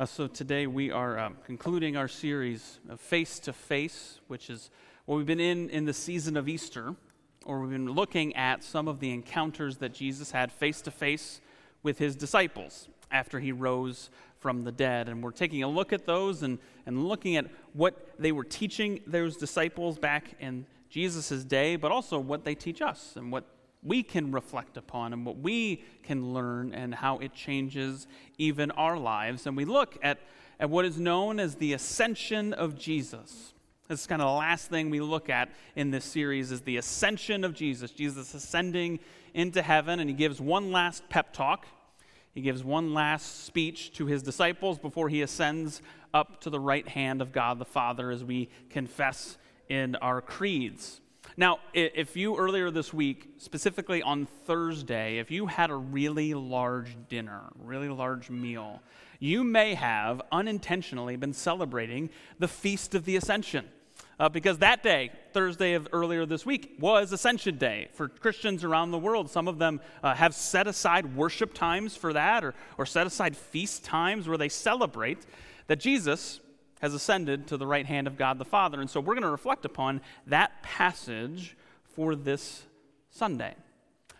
Uh, so today we are um, concluding our series of Face to Face, which is what we've been in in the season of Easter, or we've been looking at some of the encounters that Jesus had face to face with his disciples after he rose from the dead. And we're taking a look at those and, and looking at what they were teaching those disciples back in Jesus' day, but also what they teach us and what we can reflect upon and what we can learn and how it changes even our lives. And we look at, at what is known as the ascension of Jesus. This is kind of the last thing we look at in this series is the ascension of Jesus. Jesus ascending into heaven, and he gives one last pep talk. He gives one last speech to his disciples before he ascends up to the right hand of God the Father as we confess in our creeds. Now, if you earlier this week, specifically on Thursday, if you had a really large dinner, really large meal, you may have unintentionally been celebrating the Feast of the Ascension. Uh, because that day, Thursday of earlier this week, was Ascension Day for Christians around the world. Some of them uh, have set aside worship times for that or, or set aside feast times where they celebrate that Jesus has ascended to the right hand of God the Father. And so we're going to reflect upon that passage for this Sunday.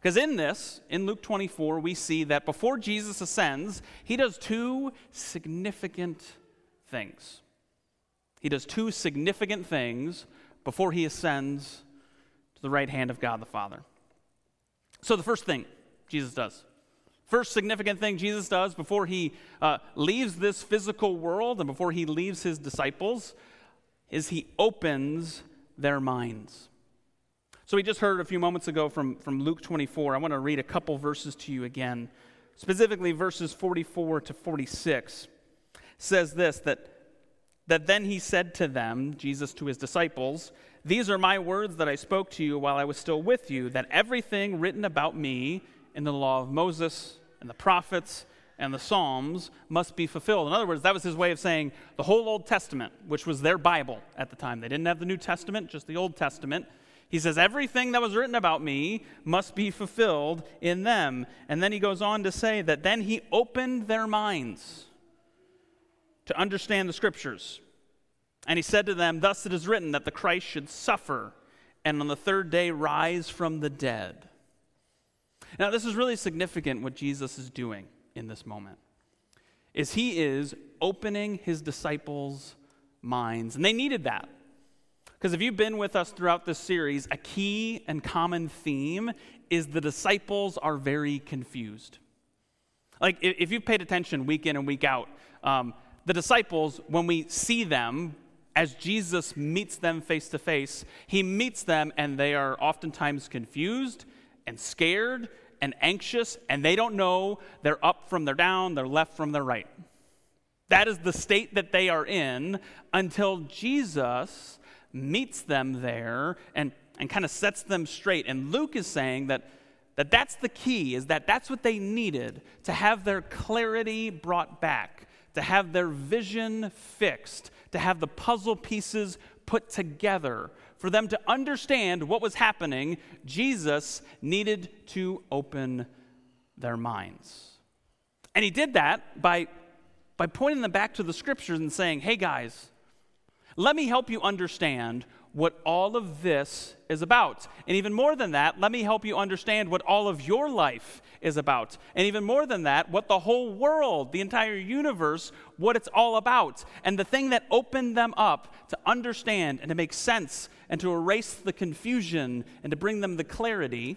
Because in this, in Luke 24, we see that before Jesus ascends, he does two significant things. He does two significant things before he ascends to the right hand of God the Father. So, the first thing Jesus does First significant thing Jesus does before he uh, leaves this physical world and before he leaves his disciples is he opens their minds. So we just heard a few moments ago from, from Luke 24. I want to read a couple verses to you again. Specifically, verses 44 to 46 says this that, that then he said to them, Jesus to his disciples, These are my words that I spoke to you while I was still with you, that everything written about me in the law of Moses and the prophets and the Psalms must be fulfilled. In other words, that was his way of saying the whole Old Testament, which was their Bible at the time. They didn't have the New Testament, just the Old Testament. He says, Everything that was written about me must be fulfilled in them. And then he goes on to say that then he opened their minds to understand the scriptures. And he said to them, Thus it is written that the Christ should suffer and on the third day rise from the dead now, this is really significant what Jesus is doing in this moment. Is he is opening his disciples' minds, and they needed that. Because if you've been with us throughout this series, a key and common theme is the disciples are very confused. Like, if you've paid attention week in and week out, um, the disciples, when we see them, as Jesus meets them face to face, he meets them and they are oftentimes confused and scared and anxious, and they don't know they're up from their down, they're left from their right. That is the state that they are in until Jesus meets them there and, and kind of sets them straight. And Luke is saying that, that that's the key, is that that's what they needed to have their clarity brought back, to have their vision fixed, to have the puzzle pieces put together for them to understand what was happening, Jesus needed to open their minds. And he did that by, by pointing them back to the scriptures and saying, hey guys, let me help you understand what all of this is about. And even more than that, let me help you understand what all of your life is about. And even more than that, what the whole world, the entire universe, what it's all about. And the thing that opened them up to understand and to make sense and to erase the confusion and to bring them the clarity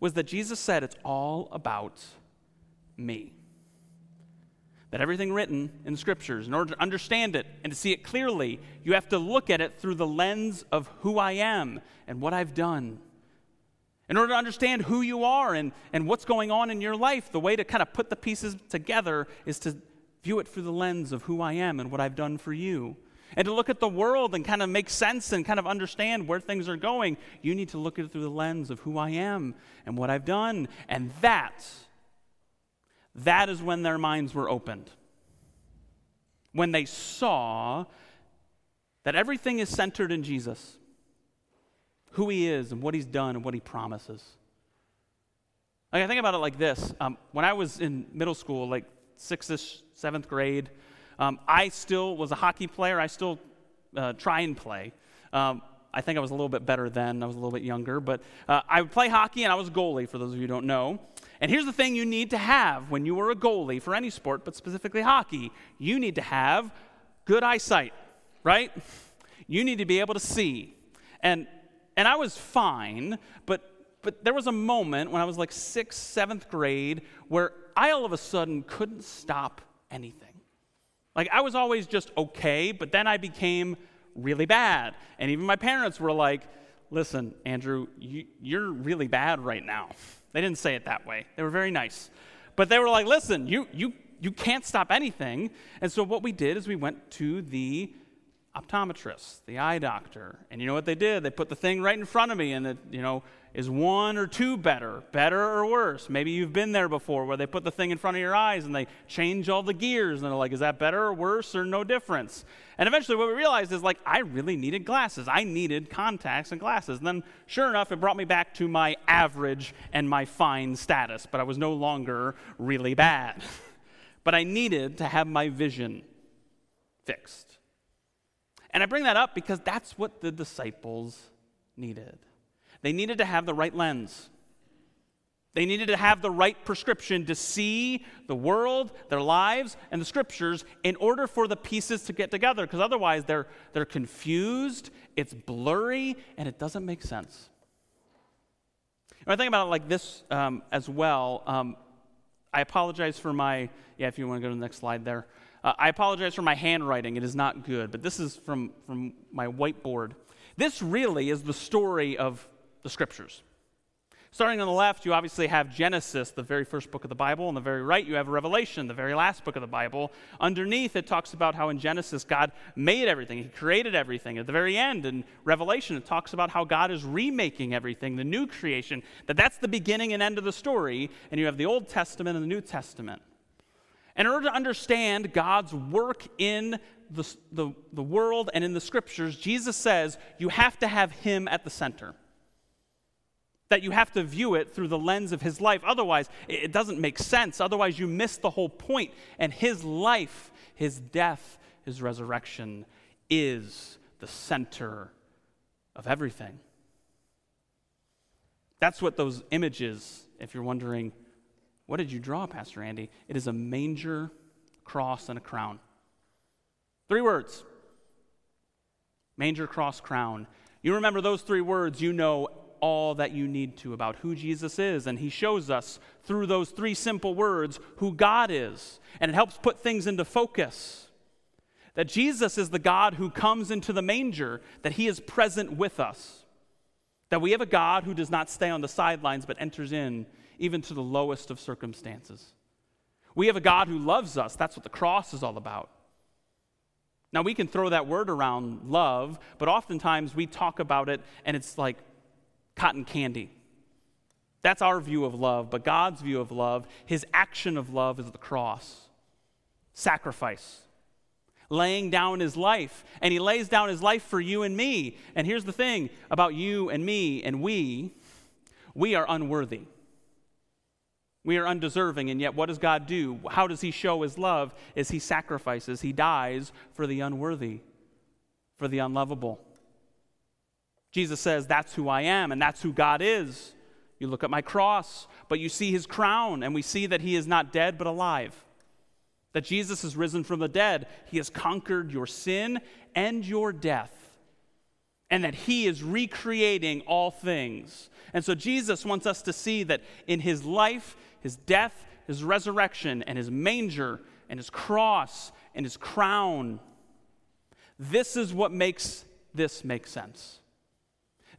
was that Jesus said, It's all about me that everything written in the scriptures, in order to understand it and to see it clearly, you have to look at it through the lens of who I am and what I've done. In order to understand who you are and, and what's going on in your life, the way to kind of put the pieces together is to view it through the lens of who I am and what I've done for you. And to look at the world and kind of make sense and kind of understand where things are going, you need to look at it through the lens of who I am and what I've done. And that that is when their minds were opened. When they saw that everything is centered in Jesus, who he is and what he's done and what he promises. Like, I think about it like this. Um, when I was in middle school, like sixth, seventh grade. Um, I still was a hockey player. I still uh, try and play. Um, I think I was a little bit better then. I was a little bit younger, but uh, I would play hockey and I was goalie, for those of you who don't know. And here's the thing you need to have when you are a goalie for any sport, but specifically hockey you need to have good eyesight, right? You need to be able to see. And, and I was fine, but, but there was a moment when I was like sixth, seventh grade where I all of a sudden couldn't stop anything. Like I was always just okay, but then I became really bad. And even my parents were like, listen, Andrew, you, you're really bad right now. They didn't say it that way. They were very nice. But they were like, listen, you, you, you can't stop anything. And so what we did is we went to the optometrist, the eye doctor. And you know what they did? They put the thing right in front of me and it, you know, is one or two better, better or worse? Maybe you've been there before where they put the thing in front of your eyes and they change all the gears and they're like, is that better or worse or no difference? And eventually what we realized is like, I really needed glasses. I needed contacts and glasses. And then sure enough, it brought me back to my average and my fine status, but I was no longer really bad. but I needed to have my vision fixed. And I bring that up because that's what the disciples needed. They needed to have the right lens. They needed to have the right prescription to see the world, their lives, and the scriptures in order for the pieces to get together, because otherwise they're, they're confused, it's blurry, and it doesn't make sense. When I think about it like this um, as well, um, I apologize for my, yeah, if you want to go to the next slide there. Uh, I apologize for my handwriting. It is not good, but this is from, from my whiteboard. This really is the story of the scriptures. Starting on the left, you obviously have Genesis, the very first book of the Bible. On the very right, you have Revelation, the very last book of the Bible. Underneath, it talks about how in Genesis, God made everything, He created everything. At the very end, in Revelation, it talks about how God is remaking everything, the new creation, that that's the beginning and end of the story. And you have the Old Testament and the New Testament. In order to understand God's work in the, the, the world and in the scriptures, Jesus says you have to have Him at the center that you have to view it through the lens of his life. Otherwise, it doesn't make sense. Otherwise, you miss the whole point. And his life, his death, his resurrection is the center of everything. That's what those images, if you're wondering, what did you draw, Pastor Andy? It is a manger, cross, and a crown. Three words manger, cross, crown. You remember those three words, you know all that you need to about who Jesus is. And he shows us through those three simple words who God is. And it helps put things into focus. That Jesus is the God who comes into the manger, that he is present with us. That we have a God who does not stay on the sidelines but enters in even to the lowest of circumstances. We have a God who loves us. That's what the cross is all about. Now, we can throw that word around, love, but oftentimes we talk about it and it's like cotton candy. That's our view of love, but God's view of love, his action of love is the cross, sacrifice, laying down his life. And he lays down his life for you and me. And here's the thing about you and me and we we are unworthy. We are undeserving, and yet what does God do? How does He show His love? Is He sacrifices, He dies for the unworthy, for the unlovable. Jesus says, That's who I am, and that's who God is. You look at my cross, but you see his crown, and we see that he is not dead, but alive. That Jesus is risen from the dead. He has conquered your sin and your death. And that he is recreating all things. And so Jesus wants us to see that in his life, his death, his resurrection, and his manger, and his cross, and his crown, this is what makes this make sense.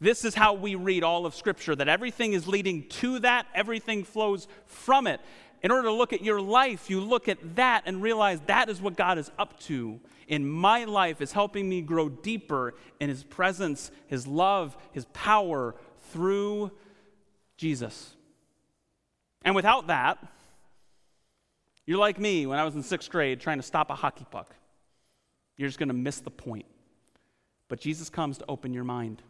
This is how we read all of Scripture that everything is leading to that, everything flows from it. In order to look at your life, you look at that and realize that is what God is up to in my life, is helping me grow deeper in His presence, His love, His power through Jesus. And without that, you're like me when I was in sixth grade trying to stop a hockey puck. You're just going to miss the point. But Jesus comes to open your mind.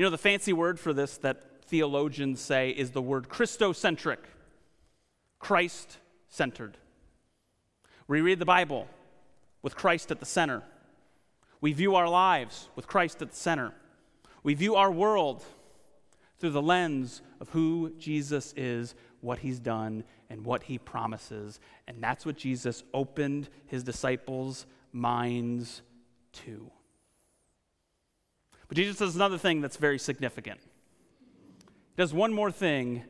You know, the fancy word for this that theologians say is the word Christocentric. Christ centered. We read the Bible with Christ at the center. We view our lives with Christ at the center. We view our world through the lens of who Jesus is, what he's done, and what he promises. And that's what Jesus opened his disciples' minds to. But Jesus does another thing that's very significant. He does one more thing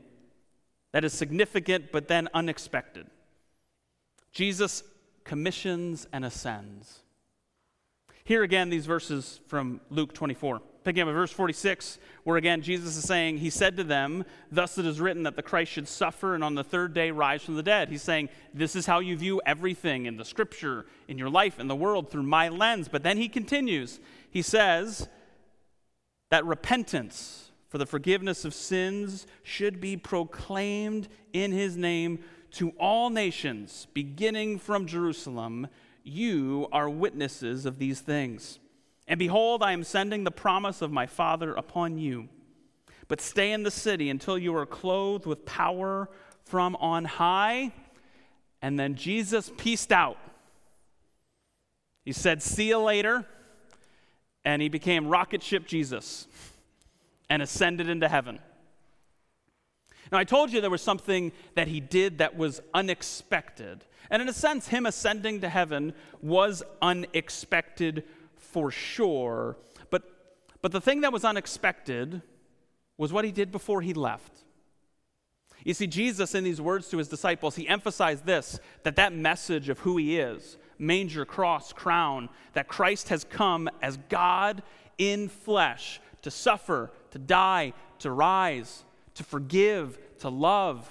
that is significant but then unexpected. Jesus commissions and ascends. Here again, these verses from Luke 24. Picking up at verse 46, where again Jesus is saying, He said to them, Thus it is written that the Christ should suffer and on the third day rise from the dead. He's saying, This is how you view everything in the scripture, in your life, in the world, through my lens. But then he continues. He says that repentance for the forgiveness of sins should be proclaimed in his name to all nations, beginning from Jerusalem. You are witnesses of these things. And behold, I am sending the promise of my Father upon you. But stay in the city until you are clothed with power from on high. And then Jesus peaced out. He said, See you later. And he became rocket ship Jesus and ascended into heaven. Now, I told you there was something that he did that was unexpected. And in a sense, him ascending to heaven was unexpected for sure. But, but the thing that was unexpected was what he did before he left. You see, Jesus, in these words to his disciples, he emphasized this that that message of who he is manger, cross, crown that Christ has come as God in flesh to suffer, to die, to rise, to forgive, to love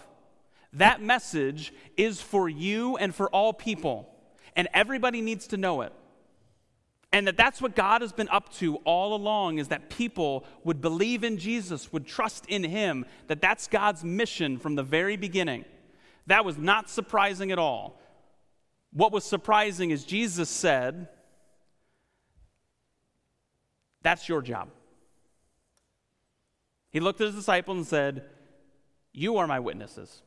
that message is for you and for all people, and everybody needs to know it. And that that's what God has been up to all along is that people would believe in Jesus, would trust in him, that that's God's mission from the very beginning. That was not surprising at all. What was surprising is Jesus said, That's your job. He looked at his disciples and said, You are my witnesses.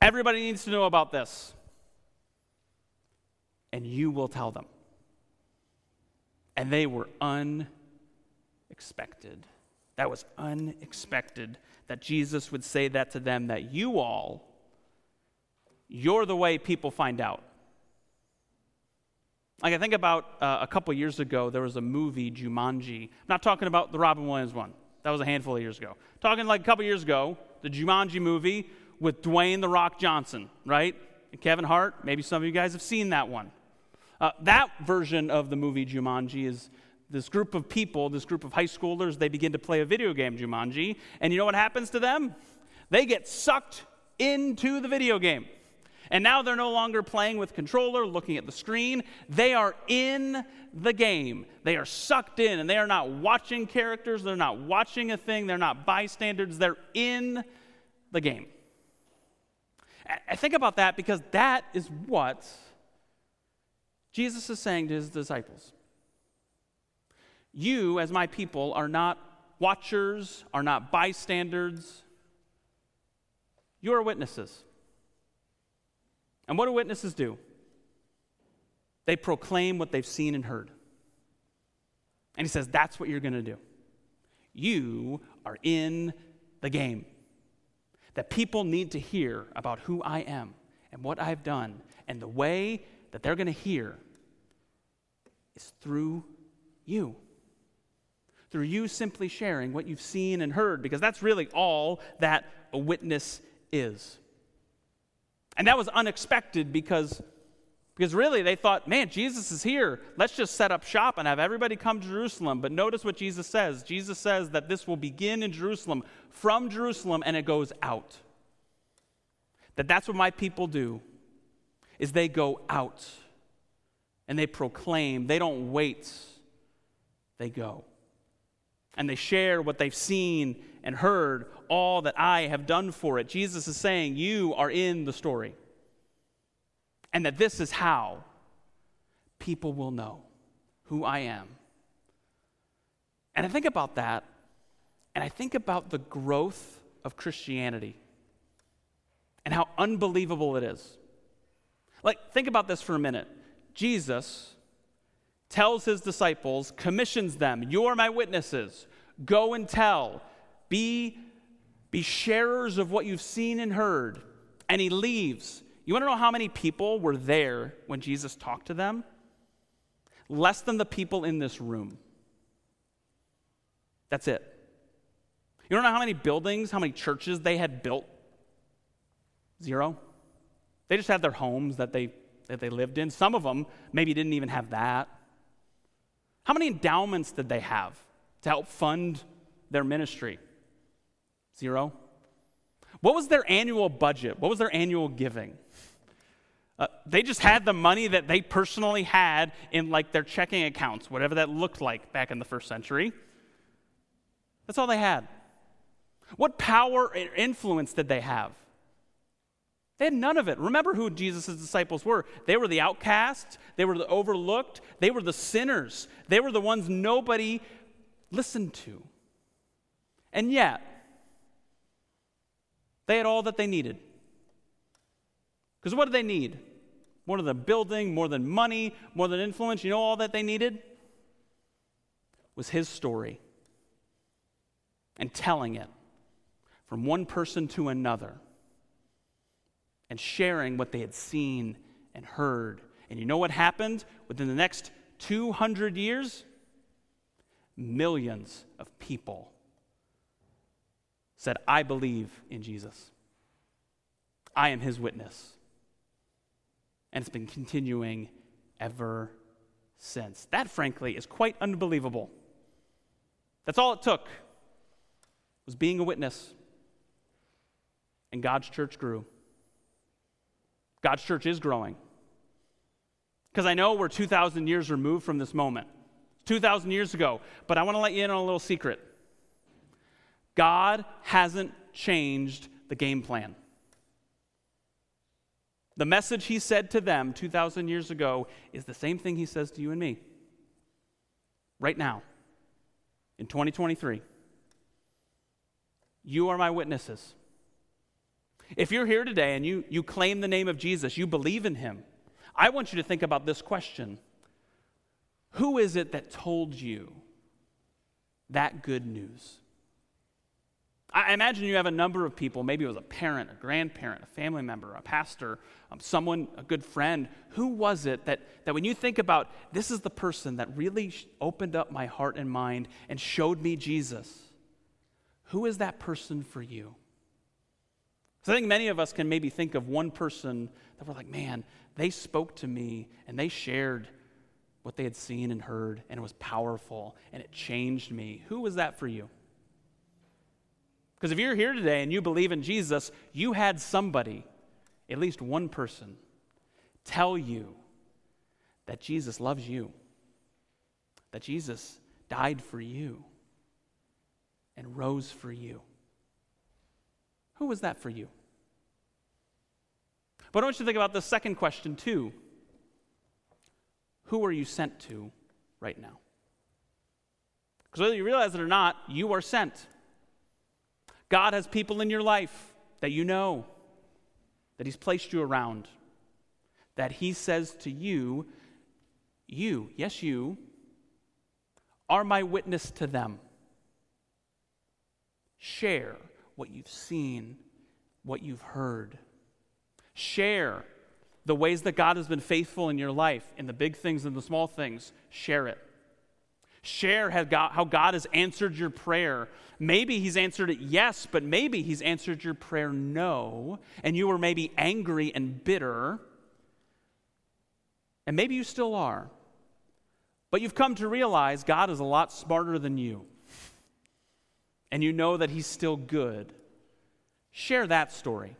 Everybody needs to know about this. And you will tell them. And they were unexpected. That was unexpected that Jesus would say that to them, that you all, you're the way people find out. Like I think about uh, a couple years ago, there was a movie, Jumanji. I'm not talking about the Robin Williams one. That was a handful of years ago. Talking like a couple years ago, the Jumanji movie with Dwayne The Rock Johnson, right? And Kevin Hart. Maybe some of you guys have seen that one. Uh, that version of the movie Jumanji is this group of people, this group of high schoolers, they begin to play a video game, Jumanji. And you know what happens to them? They get sucked into the video game. And now they're no longer playing with controller, looking at the screen. They are in the game. They are sucked in, and they are not watching characters. They're not watching a thing. They're not bystanders. They're in the game. I think about that because that is what Jesus is saying to his disciples. You, as my people, are not watchers, are not bystanders. You are witnesses. And what do witnesses do? They proclaim what they've seen and heard. And he says, That's what you're going to do. You are in the game that people need to hear about who I am and what I've done. And the way that they're going to hear is through you. Through you simply sharing what you've seen and heard, because that's really all that a witness is. And that was unexpected because, because really they thought, man, Jesus is here. Let's just set up shop and have everybody come to Jerusalem. But notice what Jesus says Jesus says that this will begin in Jerusalem, from Jerusalem, and it goes out. That that's what my people do is they go out and they proclaim. They don't wait. They go. And they share what they've seen and heard, all that I have done for it. Jesus is saying, You are in the story. And that this is how people will know who I am. And I think about that, and I think about the growth of Christianity and how unbelievable it is. Like, think about this for a minute. Jesus tells his disciples, commissions them, You are my witnesses. Go and tell. Be, be sharers of what you've seen and heard. And he leaves. You want to know how many people were there when Jesus talked to them? Less than the people in this room. That's it. You don't know how many buildings, how many churches they had built? Zero. They just had their homes that they, that they lived in. Some of them maybe didn't even have that. How many endowments did they have to help fund their ministry? Zero. What was their annual budget? What was their annual giving? Uh, they just had the money that they personally had in like their checking accounts, whatever that looked like back in the first century. That's all they had. What power and influence did they have? They had none of it. Remember who Jesus' disciples were. They were the outcasts, they were the overlooked, they were the sinners, they were the ones nobody listened to. And yet, they had all that they needed. Because what did they need? More than a building, more than money, more than influence. You know all that they needed? Was his story and telling it from one person to another and sharing what they had seen and heard. And you know what happened within the next 200 years? Millions of people said, I believe in Jesus. I am his witness. And it's been continuing ever since. That, frankly, is quite unbelievable. That's all it took was being a witness. And God's church grew. God's church is growing. Because I know we're 2,000 years removed from this moment. 2,000 years ago. But I want to let you in on a little secret God hasn't changed the game plan. The message he said to them 2,000 years ago is the same thing he says to you and me right now in 2023. You are my witnesses. If you're here today and you, you claim the name of Jesus, you believe in him, I want you to think about this question Who is it that told you that good news? I imagine you have a number of people, maybe it was a parent, a grandparent, a family member, a pastor, um, someone, a good friend. Who was it that, that when you think about this is the person that really opened up my heart and mind and showed me Jesus? Who is that person for you? So I think many of us can maybe think of one person that we're like, man, they spoke to me and they shared what they had seen and heard, and it was powerful and it changed me. Who was that for you? Because if you're here today and you believe in Jesus, you had somebody, at least one person, tell you that Jesus loves you, that Jesus died for you and rose for you. Who was that for you? But I want you to think about the second question, too. Who are you sent to right now? Because whether you realize it or not, you are sent. God has people in your life that you know, that He's placed you around, that He says to you, You, yes, you, are my witness to them. Share what you've seen, what you've heard. Share the ways that God has been faithful in your life, in the big things and the small things. Share it. Share how God, has answered your prayer. Maybe He's answered it yes, but maybe He's answered your prayer no, and you were maybe angry and bitter. And maybe you still are. But you've come to realize God is a lot smarter than you and you know that He's still good, share that story.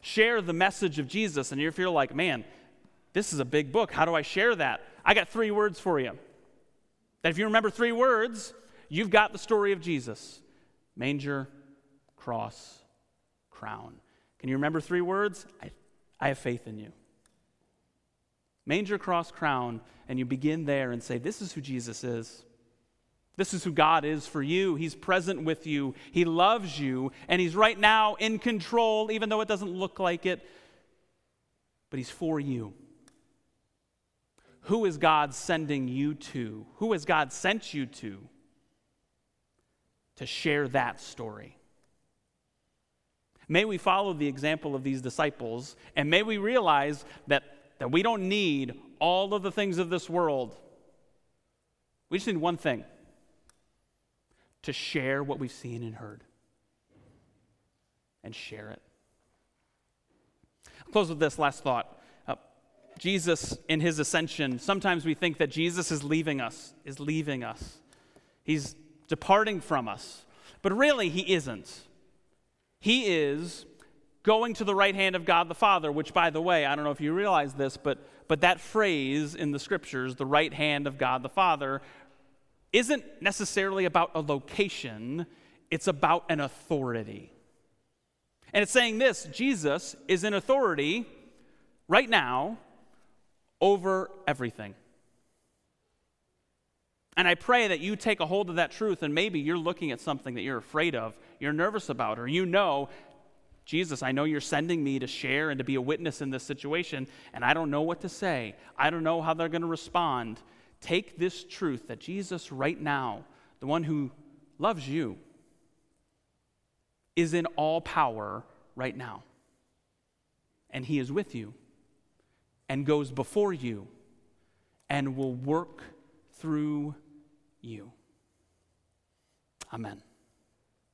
Share the message of Jesus. And if you're like, man, this is a big book, how do I share that? I got three words for you. That if you remember three words, you've got the story of Jesus manger, cross, crown. Can you remember three words? I, I have faith in you. Manger, cross, crown, and you begin there and say, This is who Jesus is. This is who God is for you. He's present with you, He loves you, and He's right now in control, even though it doesn't look like it. But He's for you. Who is God sending you to? Who has God sent you to? To share that story. May we follow the example of these disciples, and may we realize that, that we don't need all of the things of this world. We just need one thing to share what we've seen and heard and share it. I'll close with this last thought. Uh, Jesus, in his ascension, sometimes we think that Jesus is leaving us, is leaving us. He's departing from us. But really, he isn't. He is going to the right hand of God the Father, which, by the way, I don't know if you realize this, but, but that phrase in the scriptures, the right hand of God the Father, isn't necessarily about a location, it's about an authority. And it's saying this Jesus is in authority right now over everything. And I pray that you take a hold of that truth, and maybe you're looking at something that you're afraid of, you're nervous about, or you know, Jesus, I know you're sending me to share and to be a witness in this situation, and I don't know what to say. I don't know how they're going to respond. Take this truth that Jesus, right now, the one who loves you, is in all power right now. And he is with you and goes before you and will work through you. Amen.